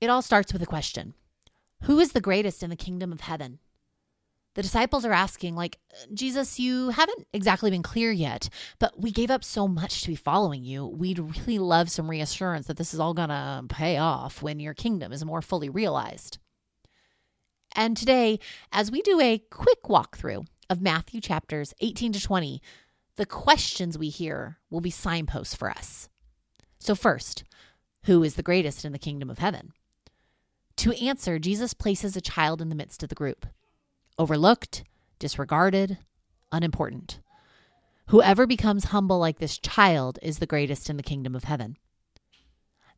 It all starts with a question Who is the greatest in the kingdom of heaven? The disciples are asking, like, Jesus, you haven't exactly been clear yet, but we gave up so much to be following you. We'd really love some reassurance that this is all going to pay off when your kingdom is more fully realized. And today, as we do a quick walkthrough of Matthew chapters 18 to 20, the questions we hear will be signposts for us. So, first, who is the greatest in the kingdom of heaven? To answer, Jesus places a child in the midst of the group overlooked, disregarded, unimportant. Whoever becomes humble like this child is the greatest in the kingdom of heaven.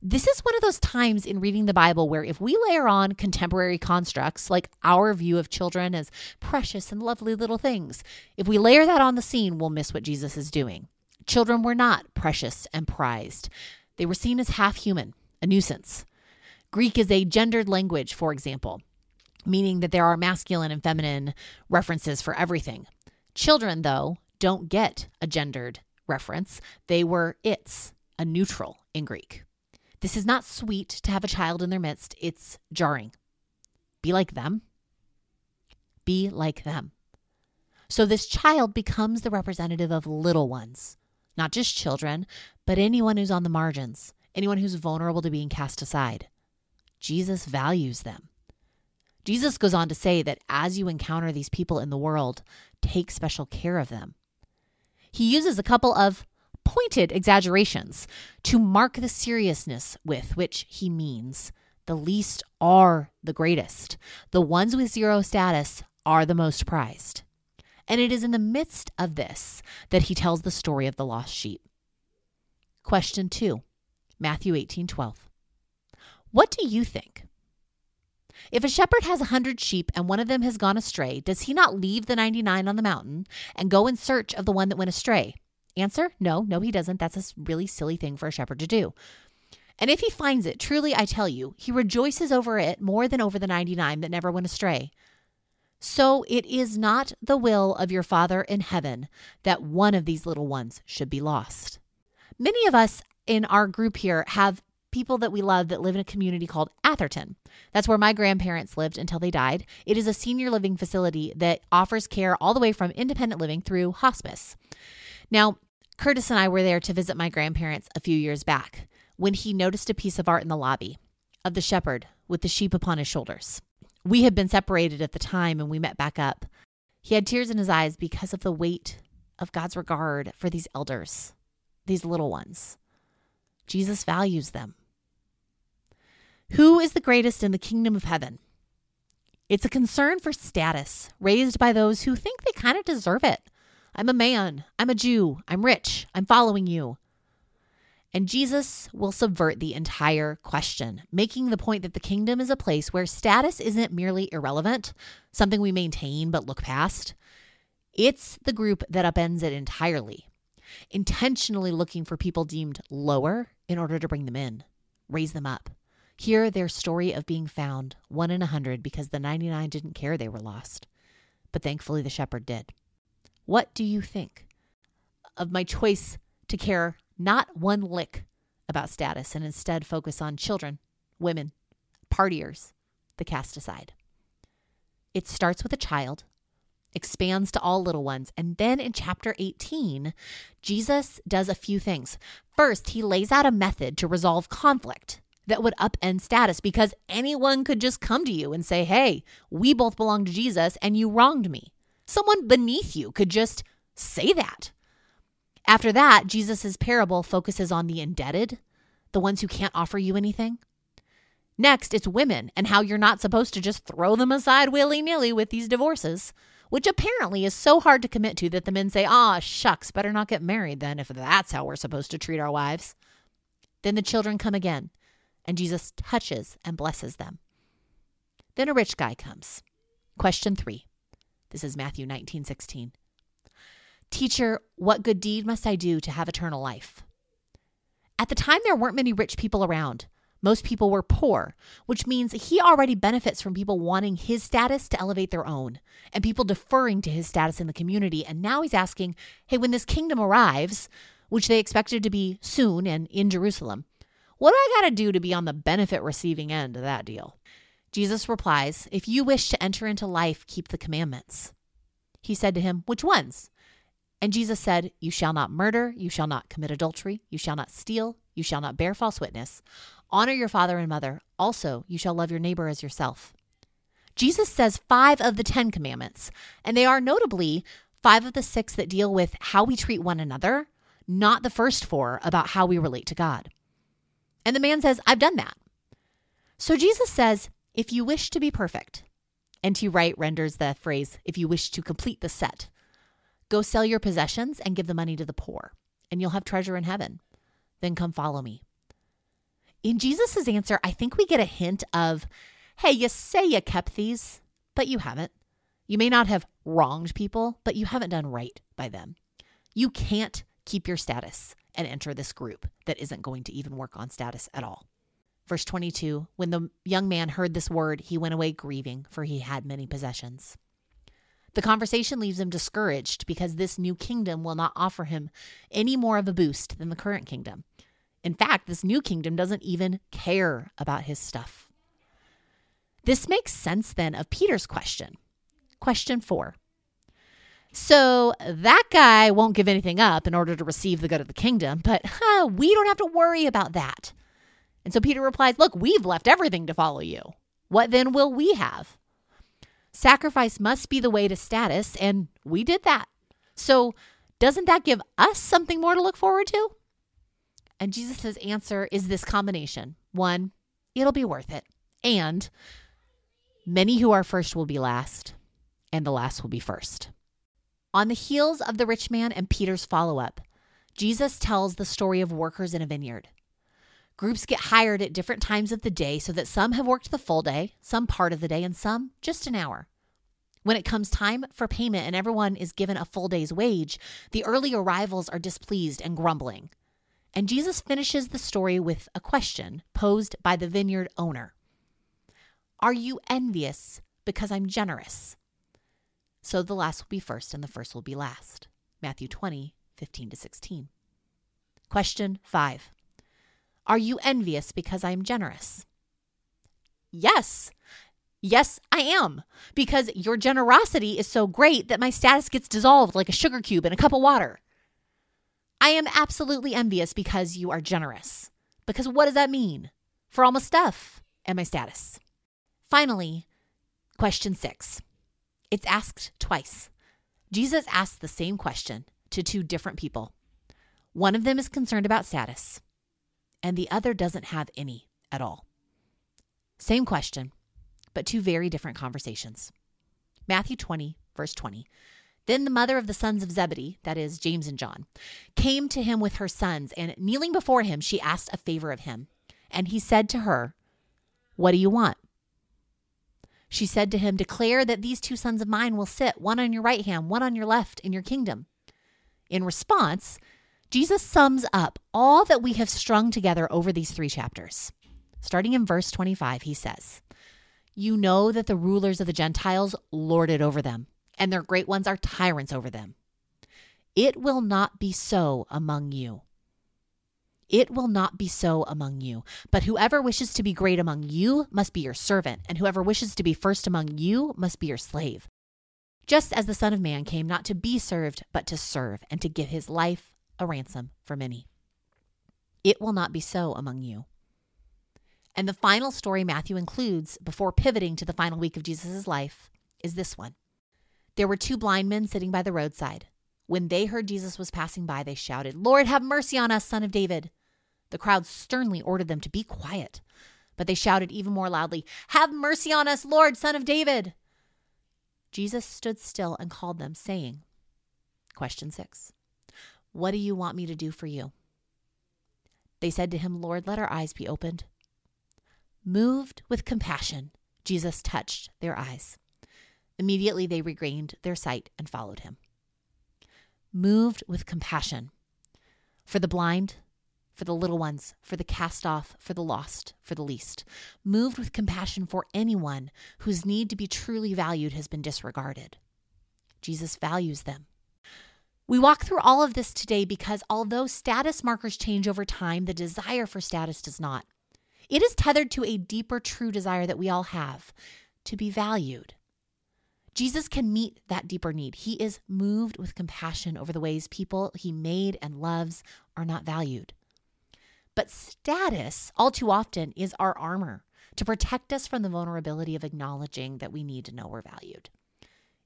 This is one of those times in reading the Bible where if we layer on contemporary constructs like our view of children as precious and lovely little things, if we layer that on the scene, we'll miss what Jesus is doing. Children were not precious and prized, they were seen as half human, a nuisance. Greek is a gendered language, for example meaning that there are masculine and feminine references for everything. Children, though, don't get a gendered reference. They were its, a neutral in Greek. This is not sweet to have a child in their midst, it's jarring. Be like them. Be like them. So this child becomes the representative of little ones, not just children, but anyone who's on the margins, anyone who's vulnerable to being cast aside. Jesus values them. Jesus goes on to say that as you encounter these people in the world, take special care of them. He uses a couple of pointed exaggerations to mark the seriousness with which he means the least are the greatest. The ones with zero status are the most prized. And it is in the midst of this that he tells the story of the lost sheep. Question 2, Matthew 18:12. What do you think? If a shepherd has a hundred sheep and one of them has gone astray, does he not leave the 99 on the mountain and go in search of the one that went astray? Answer No, no, he doesn't. That's a really silly thing for a shepherd to do. And if he finds it, truly I tell you, he rejoices over it more than over the 99 that never went astray. So it is not the will of your Father in heaven that one of these little ones should be lost. Many of us in our group here have people that we love that live in a community called Atherton. That's where my grandparents lived until they died. It is a senior living facility that offers care all the way from independent living through hospice. Now, Curtis and I were there to visit my grandparents a few years back when he noticed a piece of art in the lobby of the shepherd with the sheep upon his shoulders. We had been separated at the time and we met back up. He had tears in his eyes because of the weight of God's regard for these elders, these little ones. Jesus values them. Who is the greatest in the kingdom of heaven? It's a concern for status raised by those who think they kind of deserve it. I'm a man. I'm a Jew. I'm rich. I'm following you. And Jesus will subvert the entire question, making the point that the kingdom is a place where status isn't merely irrelevant, something we maintain but look past. It's the group that upends it entirely, intentionally looking for people deemed lower in order to bring them in, raise them up. Hear their story of being found, one in a hundred, because the 99 didn't care they were lost. But thankfully, the shepherd did. What do you think of my choice to care not one lick about status and instead focus on children, women, partiers, the cast aside? It starts with a child, expands to all little ones. And then in chapter 18, Jesus does a few things. First, he lays out a method to resolve conflict that would upend status because anyone could just come to you and say, Hey, we both belong to Jesus and you wronged me. Someone beneath you could just say that. After that, Jesus' parable focuses on the indebted, the ones who can't offer you anything. Next, it's women and how you're not supposed to just throw them aside willy nilly with these divorces, which apparently is so hard to commit to that the men say, ah, shucks, better not get married then if that's how we're supposed to treat our wives. Then the children come again and Jesus touches and blesses them. Then a rich guy comes. Question 3. This is Matthew 19:16. Teacher, what good deed must I do to have eternal life? At the time there weren't many rich people around. Most people were poor, which means he already benefits from people wanting his status to elevate their own and people deferring to his status in the community. And now he's asking, hey, when this kingdom arrives, which they expected to be soon and in Jerusalem, What do I got to do to be on the benefit receiving end of that deal? Jesus replies, If you wish to enter into life, keep the commandments. He said to him, Which ones? And Jesus said, You shall not murder, you shall not commit adultery, you shall not steal, you shall not bear false witness, honor your father and mother. Also, you shall love your neighbor as yourself. Jesus says five of the Ten Commandments, and they are notably five of the six that deal with how we treat one another, not the first four about how we relate to God. And the man says, I've done that. So Jesus says, if you wish to be perfect, N.T. Wright renders the phrase, if you wish to complete the set, go sell your possessions and give the money to the poor, and you'll have treasure in heaven. Then come follow me. In Jesus' answer, I think we get a hint of, hey, you say you kept these, but you haven't. You may not have wronged people, but you haven't done right by them. You can't keep your status and enter this group that isn't going to even work on status at all. Verse 22 When the young man heard this word, he went away grieving, for he had many possessions. The conversation leaves him discouraged because this new kingdom will not offer him any more of a boost than the current kingdom. In fact, this new kingdom doesn't even care about his stuff. This makes sense then of Peter's question. Question four. So that guy won't give anything up in order to receive the good of the kingdom, but huh, we don't have to worry about that. And so Peter replies, Look, we've left everything to follow you. What then will we have? Sacrifice must be the way to status, and we did that. So doesn't that give us something more to look forward to? And Jesus' answer is this combination one, it'll be worth it. And many who are first will be last, and the last will be first. On the heels of the rich man and Peter's follow up, Jesus tells the story of workers in a vineyard. Groups get hired at different times of the day so that some have worked the full day, some part of the day, and some just an hour. When it comes time for payment and everyone is given a full day's wage, the early arrivals are displeased and grumbling. And Jesus finishes the story with a question posed by the vineyard owner Are you envious because I'm generous? So the last will be first and the first will be last. Matthew 20, 15 to 16. Question 5. Are you envious because I am generous? Yes. Yes, I am. Because your generosity is so great that my status gets dissolved like a sugar cube in a cup of water. I am absolutely envious because you are generous. Because what does that mean for all my stuff and my status? Finally, question six. It's asked twice. Jesus asks the same question to two different people. One of them is concerned about status, and the other doesn't have any at all. Same question, but two very different conversations. Matthew 20, verse 20. Then the mother of the sons of Zebedee, that is, James and John, came to him with her sons, and kneeling before him, she asked a favor of him. And he said to her, What do you want? She said to him, Declare that these two sons of mine will sit, one on your right hand, one on your left, in your kingdom. In response, Jesus sums up all that we have strung together over these three chapters. Starting in verse 25, he says, You know that the rulers of the Gentiles lord it over them, and their great ones are tyrants over them. It will not be so among you. It will not be so among you. But whoever wishes to be great among you must be your servant, and whoever wishes to be first among you must be your slave. Just as the Son of Man came not to be served, but to serve, and to give his life a ransom for many. It will not be so among you. And the final story Matthew includes before pivoting to the final week of Jesus' life is this one. There were two blind men sitting by the roadside. When they heard Jesus was passing by, they shouted, Lord, have mercy on us, son of David. The crowd sternly ordered them to be quiet, but they shouted even more loudly, Have mercy on us, Lord, son of David. Jesus stood still and called them, saying, Question six What do you want me to do for you? They said to him, Lord, let our eyes be opened. Moved with compassion, Jesus touched their eyes. Immediately they regained their sight and followed him. Moved with compassion for the blind, for the little ones, for the cast off, for the lost, for the least, moved with compassion for anyone whose need to be truly valued has been disregarded. Jesus values them. We walk through all of this today because although status markers change over time, the desire for status does not. It is tethered to a deeper, true desire that we all have to be valued. Jesus can meet that deeper need. He is moved with compassion over the ways people he made and loves are not valued. But status, all too often, is our armor to protect us from the vulnerability of acknowledging that we need to know we're valued.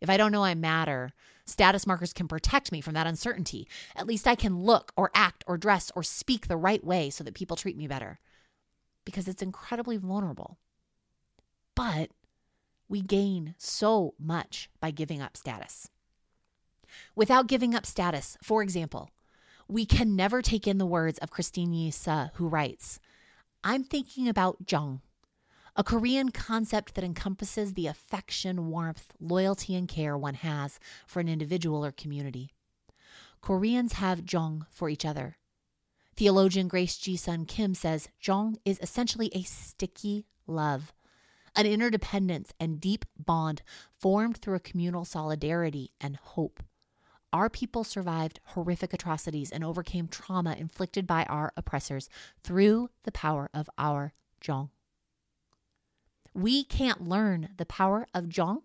If I don't know I matter, status markers can protect me from that uncertainty. At least I can look or act or dress or speak the right way so that people treat me better because it's incredibly vulnerable. But we gain so much by giving up status. Without giving up status, for example, we can never take in the words of Christine Yisa, who writes, I'm thinking about jong, a Korean concept that encompasses the affection, warmth, loyalty, and care one has for an individual or community. Koreans have jong for each other. Theologian Grace Ji Sun Kim says jong is essentially a sticky love an interdependence and deep bond formed through a communal solidarity and hope. Our people survived horrific atrocities and overcame trauma inflicted by our oppressors through the power of our Jong. We can't learn the power of Jong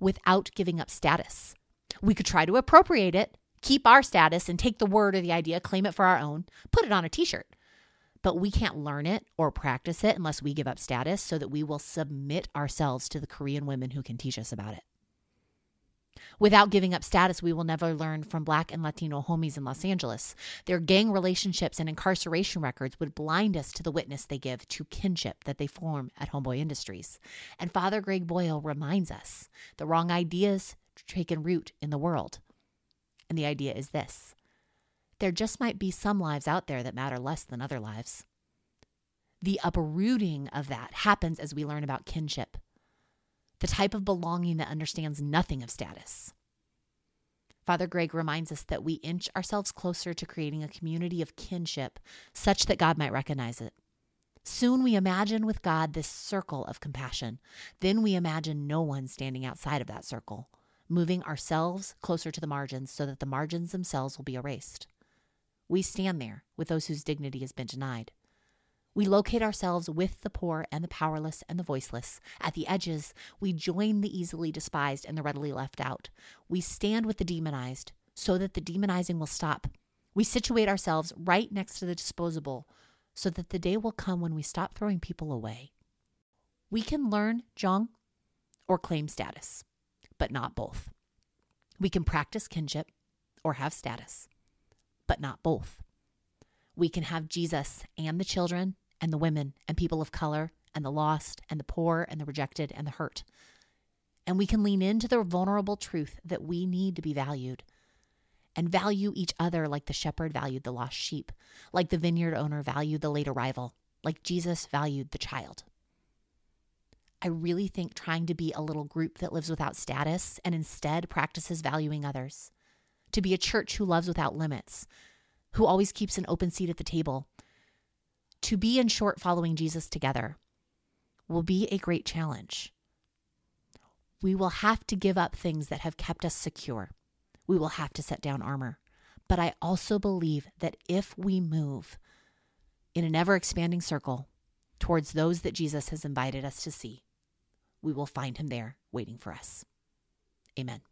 without giving up status. We could try to appropriate it, keep our status, and take the word or the idea, claim it for our own, put it on a t shirt but we can't learn it or practice it unless we give up status so that we will submit ourselves to the Korean women who can teach us about it. Without giving up status, we will never learn from Black and Latino homies in Los Angeles. Their gang relationships and incarceration records would blind us to the witness they give to kinship that they form at Homeboy Industries. And Father Greg Boyle reminds us the wrong ideas taken root in the world. And the idea is this there just might be some lives out there that matter less than other lives. The uprooting of that happens as we learn about kinship, the type of belonging that understands nothing of status. Father Greg reminds us that we inch ourselves closer to creating a community of kinship such that God might recognize it. Soon we imagine with God this circle of compassion. Then we imagine no one standing outside of that circle, moving ourselves closer to the margins so that the margins themselves will be erased. We stand there with those whose dignity has been denied. We locate ourselves with the poor and the powerless and the voiceless. At the edges, we join the easily despised and the readily left out. We stand with the demonized so that the demonizing will stop. We situate ourselves right next to the disposable so that the day will come when we stop throwing people away. We can learn Jong or claim status, but not both. We can practice kinship or have status but not both. We can have Jesus and the children and the women and people of color and the lost and the poor and the rejected and the hurt. And we can lean into the vulnerable truth that we need to be valued and value each other like the shepherd valued the lost sheep, like the vineyard owner valued the late arrival, like Jesus valued the child. I really think trying to be a little group that lives without status and instead practices valuing others to be a church who loves without limits, who always keeps an open seat at the table. To be, in short, following Jesus together will be a great challenge. We will have to give up things that have kept us secure. We will have to set down armor. But I also believe that if we move in an ever expanding circle towards those that Jesus has invited us to see, we will find him there waiting for us. Amen.